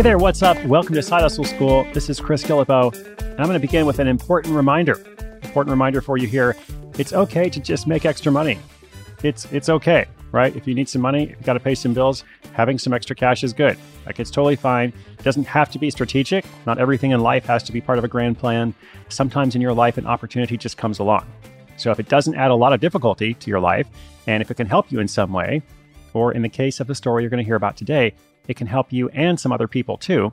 Hey there, what's up? Welcome to Side Hustle School. This is Chris Guillebeau, and I'm going to begin with an important reminder. Important reminder for you here. It's okay to just make extra money. It's it's okay, right? If you need some money, you've got to pay some bills, having some extra cash is good. Like it's totally fine. It doesn't have to be strategic. Not everything in life has to be part of a grand plan. Sometimes in your life an opportunity just comes along. So if it doesn't add a lot of difficulty to your life, and if it can help you in some way, or in the case of the story you're going to hear about today, it can help you and some other people too,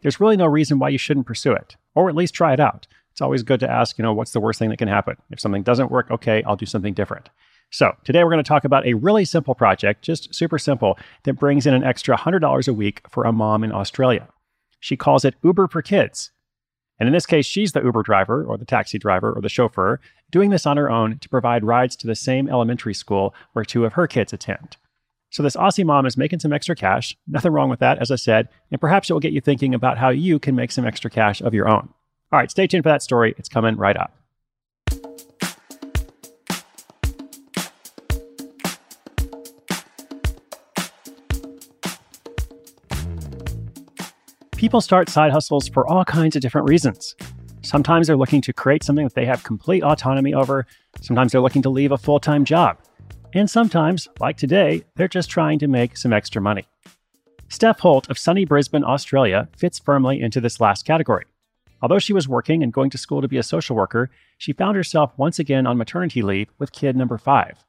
there's really no reason why you shouldn't pursue it, or at least try it out. It's always good to ask, you know, what's the worst thing that can happen? If something doesn't work, okay, I'll do something different. So, today we're going to talk about a really simple project, just super simple, that brings in an extra $100 a week for a mom in Australia. She calls it Uber for Kids. And in this case, she's the Uber driver or the taxi driver or the chauffeur, doing this on her own to provide rides to the same elementary school where two of her kids attend. So this Aussie mom is making some extra cash. Nothing wrong with that, as I said. And perhaps it will get you thinking about how you can make some extra cash of your own. All right, stay tuned for that story. It's coming right up. People start side hustles for all kinds of different reasons. Sometimes they're looking to create something that they have complete autonomy over. Sometimes they're looking to leave a full time job. And sometimes, like today, they're just trying to make some extra money. Steph Holt of sunny Brisbane, Australia, fits firmly into this last category. Although she was working and going to school to be a social worker, she found herself once again on maternity leave with kid number five.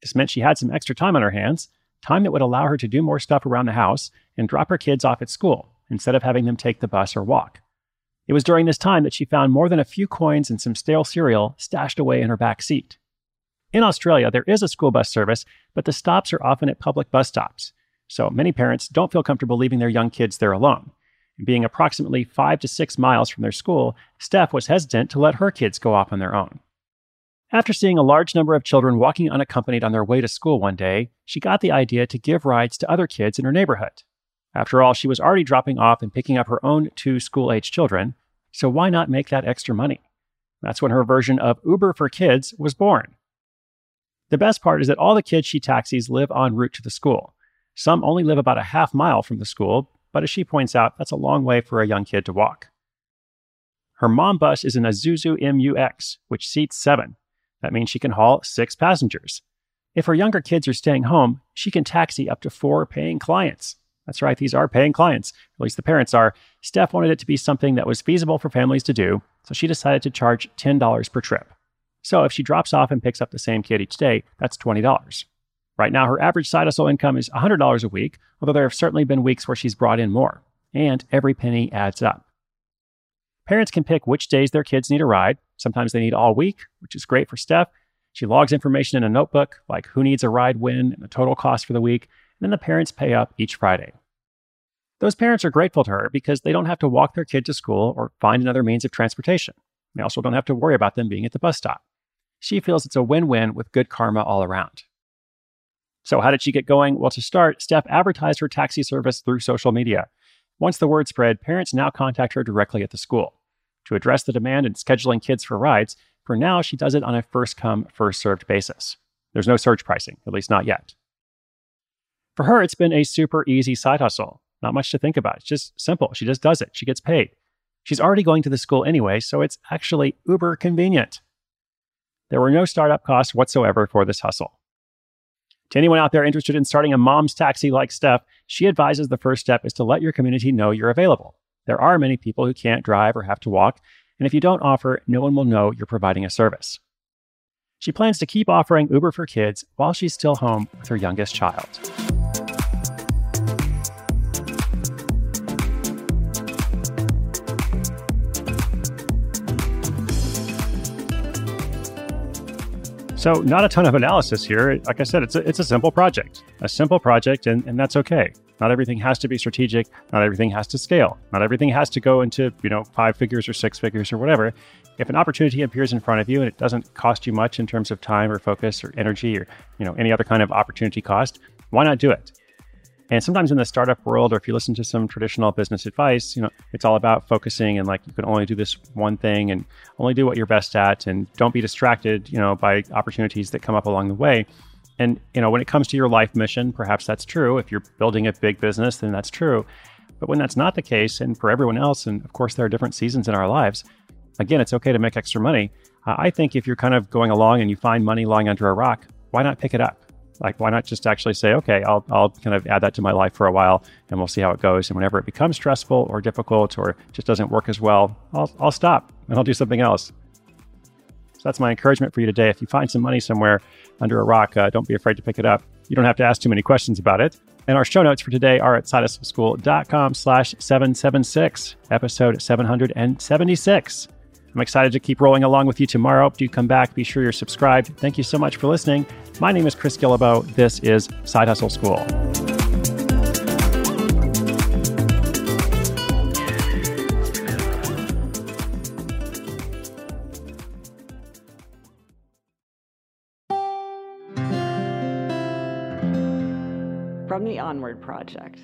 This meant she had some extra time on her hands, time that would allow her to do more stuff around the house and drop her kids off at school instead of having them take the bus or walk. It was during this time that she found more than a few coins and some stale cereal stashed away in her back seat. In Australia, there is a school bus service, but the stops are often at public bus stops. So many parents don't feel comfortable leaving their young kids there alone. Being approximately five to six miles from their school, Steph was hesitant to let her kids go off on their own. After seeing a large number of children walking unaccompanied on their way to school one day, she got the idea to give rides to other kids in her neighborhood. After all, she was already dropping off and picking up her own two school age children, so why not make that extra money? That's when her version of Uber for Kids was born. The best part is that all the kids she taxis live en route to the school. Some only live about a half mile from the school, but as she points out, that's a long way for a young kid to walk. Her mom bus is an Isuzu MUX, which seats seven. That means she can haul six passengers. If her younger kids are staying home, she can taxi up to four paying clients. That's right, these are paying clients, at least the parents are. Steph wanted it to be something that was feasible for families to do, so she decided to charge $10 per trip. So if she drops off and picks up the same kid each day, that's $20. Right now, her average side hustle income is $100 a week, although there have certainly been weeks where she's brought in more. And every penny adds up. Parents can pick which days their kids need a ride. Sometimes they need all week, which is great for Steph. She logs information in a notebook, like who needs a ride when and the total cost for the week, and then the parents pay up each Friday. Those parents are grateful to her because they don't have to walk their kid to school or find another means of transportation. They also don't have to worry about them being at the bus stop. She feels it's a win win with good karma all around. So, how did she get going? Well, to start, Steph advertised her taxi service through social media. Once the word spread, parents now contact her directly at the school. To address the demand in scheduling kids for rides, for now, she does it on a first come, first served basis. There's no surge pricing, at least not yet. For her, it's been a super easy side hustle. Not much to think about. It's just simple. She just does it. She gets paid. She's already going to the school anyway, so it's actually uber convenient. There were no startup costs whatsoever for this hustle. To anyone out there interested in starting a mom's taxi like Steph, she advises the first step is to let your community know you're available. There are many people who can't drive or have to walk, and if you don't offer, no one will know you're providing a service. She plans to keep offering Uber for kids while she's still home with her youngest child. So, not a ton of analysis here. Like I said, it's a, it's a simple project, a simple project, and, and that's okay. Not everything has to be strategic. Not everything has to scale. Not everything has to go into, you know, five figures or six figures or whatever. If an opportunity appears in front of you and it doesn't cost you much in terms of time or focus or energy or, you know, any other kind of opportunity cost, why not do it? And sometimes in the startup world, or if you listen to some traditional business advice, you know, it's all about focusing and like you can only do this one thing and only do what you're best at and don't be distracted, you know, by opportunities that come up along the way. And, you know, when it comes to your life mission, perhaps that's true. If you're building a big business, then that's true. But when that's not the case, and for everyone else, and of course, there are different seasons in our lives, again, it's okay to make extra money. Uh, I think if you're kind of going along and you find money lying under a rock, why not pick it up? Like, why not just actually say, okay, I'll, I'll kind of add that to my life for a while and we'll see how it goes. And whenever it becomes stressful or difficult or just doesn't work as well, I'll, I'll stop and I'll do something else. So that's my encouragement for you today. If you find some money somewhere under a rock, uh, don't be afraid to pick it up. You don't have to ask too many questions about it. And our show notes for today are at sidehustleschool.com slash 776, episode 776. I'm excited to keep rolling along with you tomorrow. Do come back. Be sure you're subscribed. Thank you so much for listening. My name is Chris Guillebeau. This is Side Hustle School. From the Onward Project.